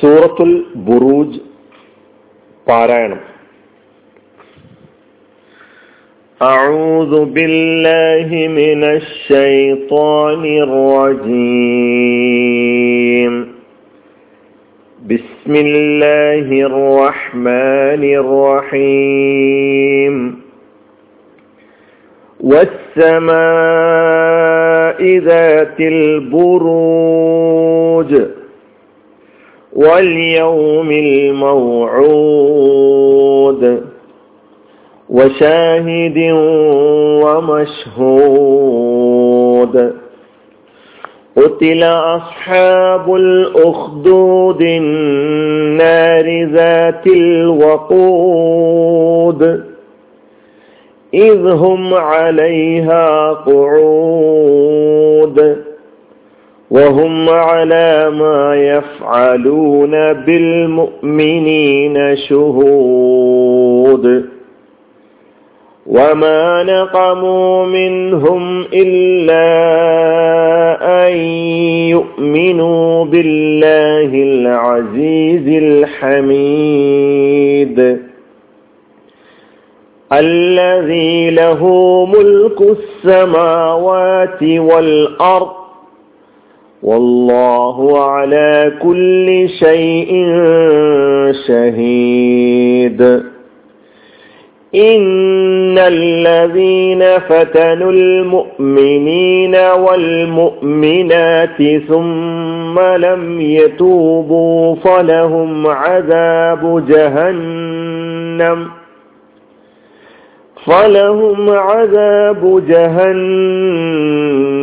സൂറത്തുൽ ബുറൂജ് പാരായണം أعوذ بالله من الشيطان الرجيم بسم الله الرحمن الرحيم والسماء ذات البروج واليوم الموعود وشاهد ومشهود. قتل أصحاب الأخدود النار ذات الوقود. إذ هم عليها قعود. وهم على ما يفعلون بالمؤمنين شهود. وما نقموا منهم إلا أن يؤمنوا بالله العزيز الحميد. الذي له ملك السماوات والأرض والله على كل شيء شهيد. إن الذين فتنوا المؤمنين والمؤمنات ثم لم يتوبوا فلهم عذاب جهنم. فلهم عذاب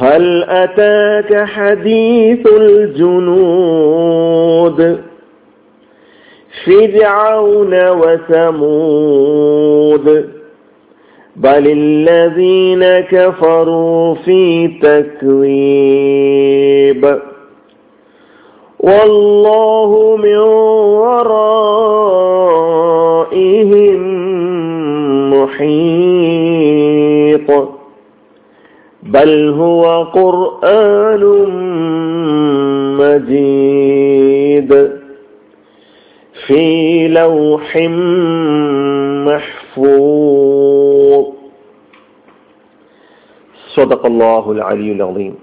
هل أتاك حديث الجنود؟ فرعون وثمود. بل الذين كفروا في تكذيب. والله من ورائهم محيط. بل هو قرآن مجيد في لوح محفوظ صدق الله العلي العظيم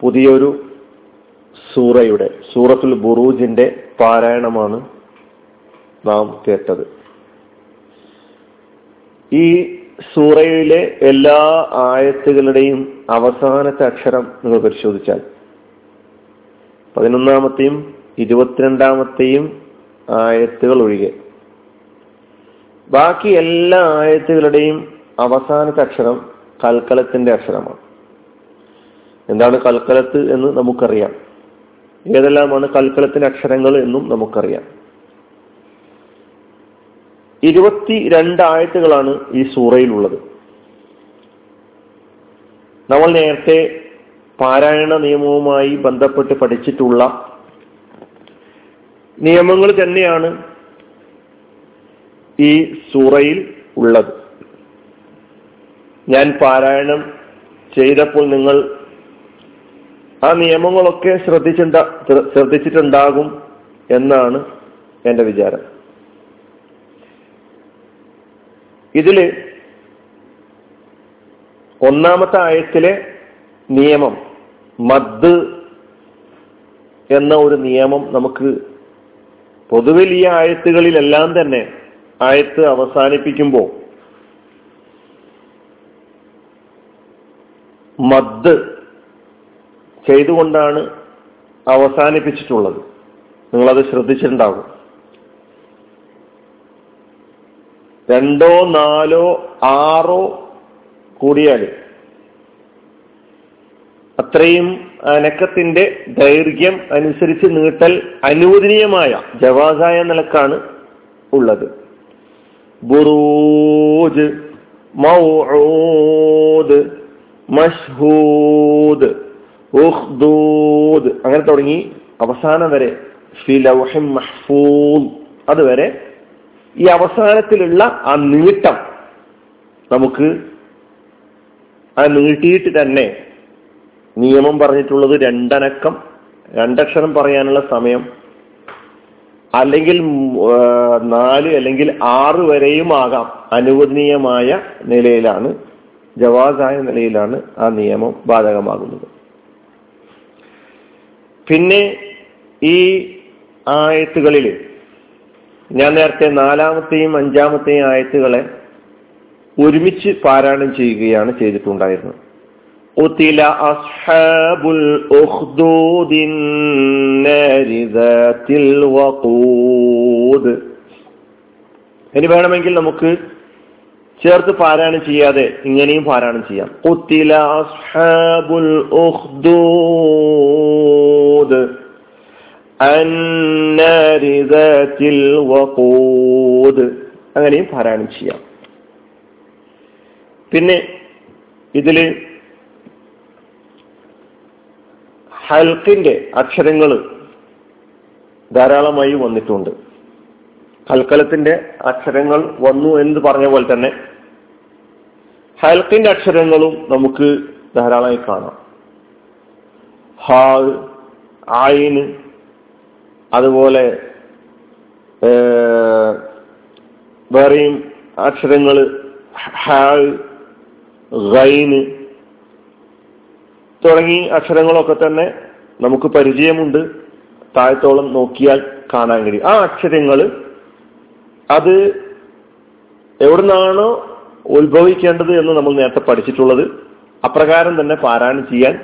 പുതിയൊരു സൂറയുടെ സൂറത്തുൽ ബുറൂജിന്റെ പാരായണമാണ് നാം കേട്ടത് ഈ സൂറയിലെ എല്ലാ ആയത്തുകളുടെയും അവസാനത്തെ അക്ഷരം നിങ്ങൾ പരിശോധിച്ചാൽ. പതിനൊന്നാമത്തെയും ഇരുപത്തിരണ്ടാമത്തെയും ആയത്തുകൾ ഒഴികെ. ബാക്കി എല്ലാ ആയത്തുകളുടെയും അവസാനത്തെ അക്ഷരം കൽക്കലത്തിന്റെ അക്ഷരമാണ്. എന്താണ് കൽക്കലത്ത് എന്ന് നമുക്കറിയാം. ഏതെല്ലാമാണ് കൽക്കലത്തിന്റെ അക്ഷരങ്ങൾ എന്നും നമുക്കറിയാം. ഇരുപത്തി രണ്ട് ആയത്തുകളാണ് ഈ സൂറയിലുള്ളത്. നമ്മൾ നേരത്തെ പാരായണ നിയമവുമായി ബന്ധപ്പെട്ട് പഠിച്ചിട്ടുള്ള നിയമങ്ങൾ തന്നെയാണ് ഈ സൂറയിൽ ഉള്ളത്. ഞാൻ പാരായണം ചെയ്തപ്പോൾ നിങ്ങൾ ആ നിയമങ്ങളൊക്കെ ശ്രദ്ധിച്ചിട്ട ശ്രദ്ധിച്ചിട്ടുണ്ടാകും എന്നാണ് എന്റെ വിചാരം. ഇതിൽ ഒന്നാമത്തെ ആയത്തിലെ നിയമം മദ് എന്ന ഒരു നിയമം നമുക്ക് പൊതുവിൽ ഈ ആയത്തുകളിലെല്ലാം തന്നെ ആയത്ത് അവസാനിപ്പിക്കുമ്പോൾ മദ് ചെയ്തുകൊണ്ടാണ് അവസാനിപ്പിച്ചിട്ടുള്ളത്. നിങ്ങളത് ശ്രദ്ധിച്ചിട്ടുണ്ടാകും രണ്ടോ നാലോ ആറോ കൂടിയാൽ അത്രയും അനക്കത്തിന്റെ ദൈർഘ്യം അനുസരിച്ച് നീട്ടൽ അനുവദനീയമായ ജവാസായ നിലക്കാണ് ഉള്ളത്. ബുറൂജ് മൗഊദ് മഷ്ഹൂദ് ഉഖ്ദൂദ് അങ്ങനെ തുടങ്ങി അവസാനം വരെ ഫിലൗഹിം മഹ്ഫൂദ് അതുവരെ ഈ അവസാനത്തിലുള്ള ആ നീട്ടം നമുക്ക് ആ നീട്ടിയിട്ട് തന്നെ നിയമം പറഞ്ഞിട്ടുള്ളത് രണ്ടനക്കം രണ്ടക്ഷരം പറയാനുള്ള സമയം അല്ലെങ്കിൽ നാല് അല്ലെങ്കിൽ ആറ് വരെയും ആകാം അനുവദനീയമായ നിലയിലാണ് ജവാസായ നിലയിലാണ് ആ നിയമം ബാധകമാകുന്നത്. പിന്നെ ഈ ആയത്തുകളിൽ ഞാൻ നേരത്തെ നാലാമത്തെയും അഞ്ചാമത്തെയും ആയത്തുകളെ ഒരുമിച്ച് പാരായണം ചെയ്യുകയാണ് ചെയ്തിട്ടുണ്ടായിരുന്നത് قتل أصحاب الأخدود النار ذات الوقود ഇനി വേണമെങ്കിൽ നമുക്ക് ചേർത്ത് പാരായണം ചെയ്യാതെ ഇങ്ങനെയും പാരായണം ചെയ്യാം قتل أصحاب الأخدود النار ذات الوقود അങ്ങനെയും പാരായണം ചെയ്യാം. പിന്നെ ഇതിൽ ഹൽക്കിന്റെ അക്ഷരങ്ങൾ ധാരാളമായി വന്നിട്ടുണ്ട്. ഹൽക്കലത്തിന്റെ അക്ഷരങ്ങൾ വന്നു എന്ന് പറഞ്ഞ പോലെ തന്നെ ഹൽക്കിന്റെ അക്ഷരങ്ങളും നമുക്ക് ധാരാളമായി കാണാം. ഹാ ആയിന് അതുപോലെ വേറെയും അക്ഷരങ്ങൾ ഹാ ഗൈന് തുടങ്ങി അക്ഷരങ്ങളൊക്കെ തന്നെ നമുക്ക് പരിചയമുണ്ട്. താഴത്തോളം നോക്കിയാൽ കാണാൻ കഴിയും. ആ അക്ഷരങ്ങൾ അത് എവിടുന്നാണോ ഉത്ഭവിക്കേണ്ടത് എന്ന് നമ്മൾ നേരത്തെ പഠിച്ചിട്ടുള്ളത്. അപ്രകാരം തന്നെ പാരായണം ചെയ്യാൻ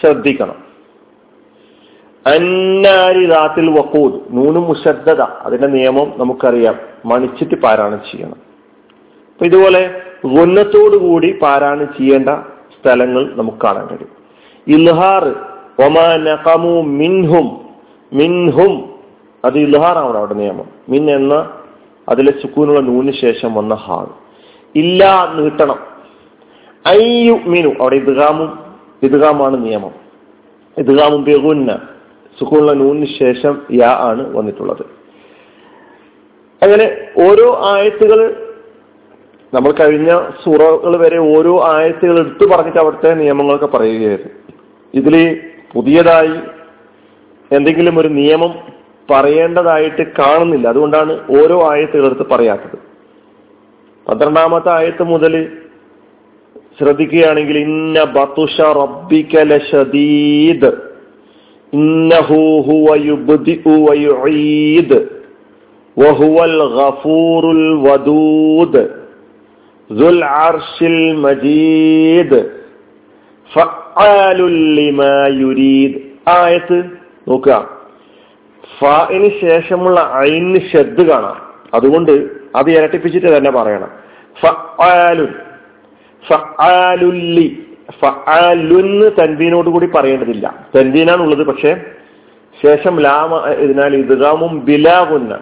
ശ്രദ്ധിക്കണം. അന്നാരി റാത്തിൽ വക്കൂദ് നൂനും മുഷദ്ധത അതിന്റെ നിയമം നമുക്കറിയാം. മണിച്ചിട്ട് പാരായണം ചെയ്യണം. അപ്പൊ ഇതുപോലെ ഗുന്നത്തോടുകൂടി പാരായണം ചെയ്യേണ്ട സ്ഥലങ്ങൾ നമുക്ക് കാണാൻ കഴിയും. ഇൽഹാർ ഒമാനു മിൻഹും മിൻഹും അത് ഇൽഹാർ ആണ് അവിടെ നിയമം. മിൻ എന്ന അതിലെ സുക്കൂനുള്ള നൂന് ശേഷം വന്ന ഹാൾ. ഇല്ല നീട്ടണം അയ്യു മിനു അവിടെ ഇദ്ഗാമും ഇദ്ഗാമാണ് നിയമം. ഇദ്ഗാമും ബെഗുന്ന. സുക്കൂനുള്ള നൂനിന് ശേഷം യാ ആണ് വന്നിട്ടുള്ളത്. അങ്ങനെ ഓരോ ആയത്തുകൾ നമ്മൾ കഴിഞ്ഞ സൂറകൾ വരെ ഓരോ ആയത്തുകൾ എടുത്തു പറഞ്ഞിട്ട് അവിടുത്തെ നിയമങ്ങളൊക്കെ പറയുകയായിരുന്നു. ഇതിൽ പുതിയതായി എന്തെങ്കിലും ഒരു നിയമം പറയേണ്ടതായിട്ട് കാണുന്നില്ല. അതുകൊണ്ടാണ് ഓരോ ആയത്തുകൾ എടുത്ത് പറയാത്തത്. പന്ത്രണ്ടാമത്തെ ആയത്ത് മുതൽ ശ്രദ്ധിക്കുകയാണെങ്കിൽ ഇന്ന ബത്തുഷ റബ്ബിക്കലീദ് ഇന്നഹു ആയത്ത് നോക്കുക. ഫാഇന് ശേഷമുള്ള ഐന് ഷെദ് കാണാം. അതുകൊണ്ട് അത് ഇരട്ടിപ്പിച്ചിട്ട് തന്നെ പറയണം. ഫഅലുൻ ഫഅലുല്ലി ഫഅലുന്ന് തൻവീനോട് കൂടി പറയേണ്ടതില്ല. തൻവീനാണ് ഉള്ളത് പക്ഷേ ശേഷം ലാമ ഇതിനാൽ ഇദ്ഗാമും ബിലാകുന്ന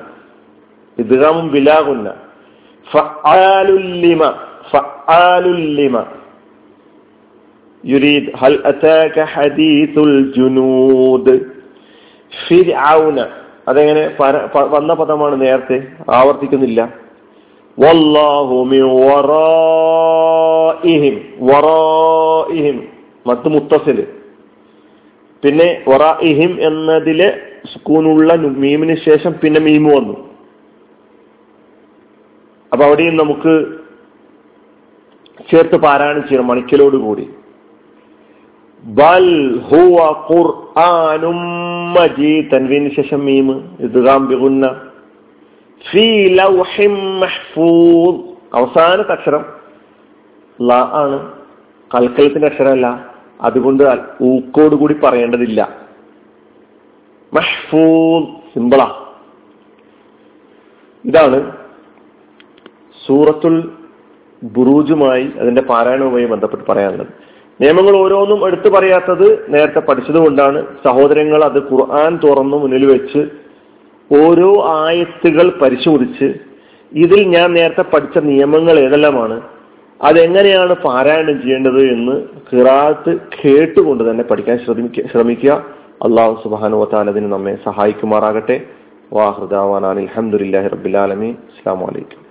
ഇദ്ഗാമും ബിലാകുന്ന ഫഅലുല്ലിമ ഫഅലുല്ലിമ യുരീദ് ഹൽ അതാക ഹദീസുൽ ജുനൂദ്. ഫിർഔന അതെങ്ങനെ വന്ന പദമാണ് നേരത്തെ ആവർത്തിക്കുന്നില്ല. മത്ത് മുത്തസിൽ പിന്നെ വറാഇഹിം എന്നതിലെ സുക്കൂനുള്ള മീമിന് ശേഷം പിന്നെ മീമ് വന്നു. അപ്പൊ അവിടെയും നമുക്ക് ചേർത്ത് പാരായണം ചെയ്യണം മണിക്കലോട് കൂടി. ബൽ ഹുവ ഖുർആനും മജീദ് തൻവീന് ശേഷം മീമ്. ഇദ്ഗാം ബിഗുന്ന. അവസാനത്തെ അക്ഷരം ല ആണ്. കൽക്കലത്തിന്റെ അക്ഷരമല്ല. അതുകൊണ്ട് ഊക്കോട് കൂടി പറയേണ്ടതില്ല. മഹ്ഫൂദ് സിമ്പിളാ. ഇതാണ് സൂറത്തുൽ ബുറൂജുമായി അതിന്റെ പാരായണവുമായി ബന്ധപ്പെട്ട് പറയാനുള്ളത്. നിയമങ്ങൾ ഓരോന്നും എടുത്തു പറയാത്തത് നേരത്തെ പഠിച്ചതുകൊണ്ടാണ് സഹോദരങ്ങൾ അത് ഖുർആൻ തുറന്നു മുന്നിൽ വെച്ച് ഓരോ ആയത്തുകൾ പരിശോധിച്ച് ഇതിൽ ഞാൻ നേരത്തെ പഠിച്ച നിയമങ്ങൾ ഏതെല്ലാമാണ് അതെങ്ങനെയാണ് പാരായണം ചെയ്യേണ്ടത് എന്ന് കിറാത്ത് കേട്ടുകൊണ്ട് തന്നെ പഠിക്കാൻ ശ്രമിക്കുക. ശ്രമിക്കുക അള്ളാഹു സുബാനു വത്താലതിന് നമ്മെ സഹായിക്കുമാറാകട്ടെ. വാഹൃദാവാൻ അലഹമുല്ലാഹി റബിലാലമി അസ്സാം വലൈക്കും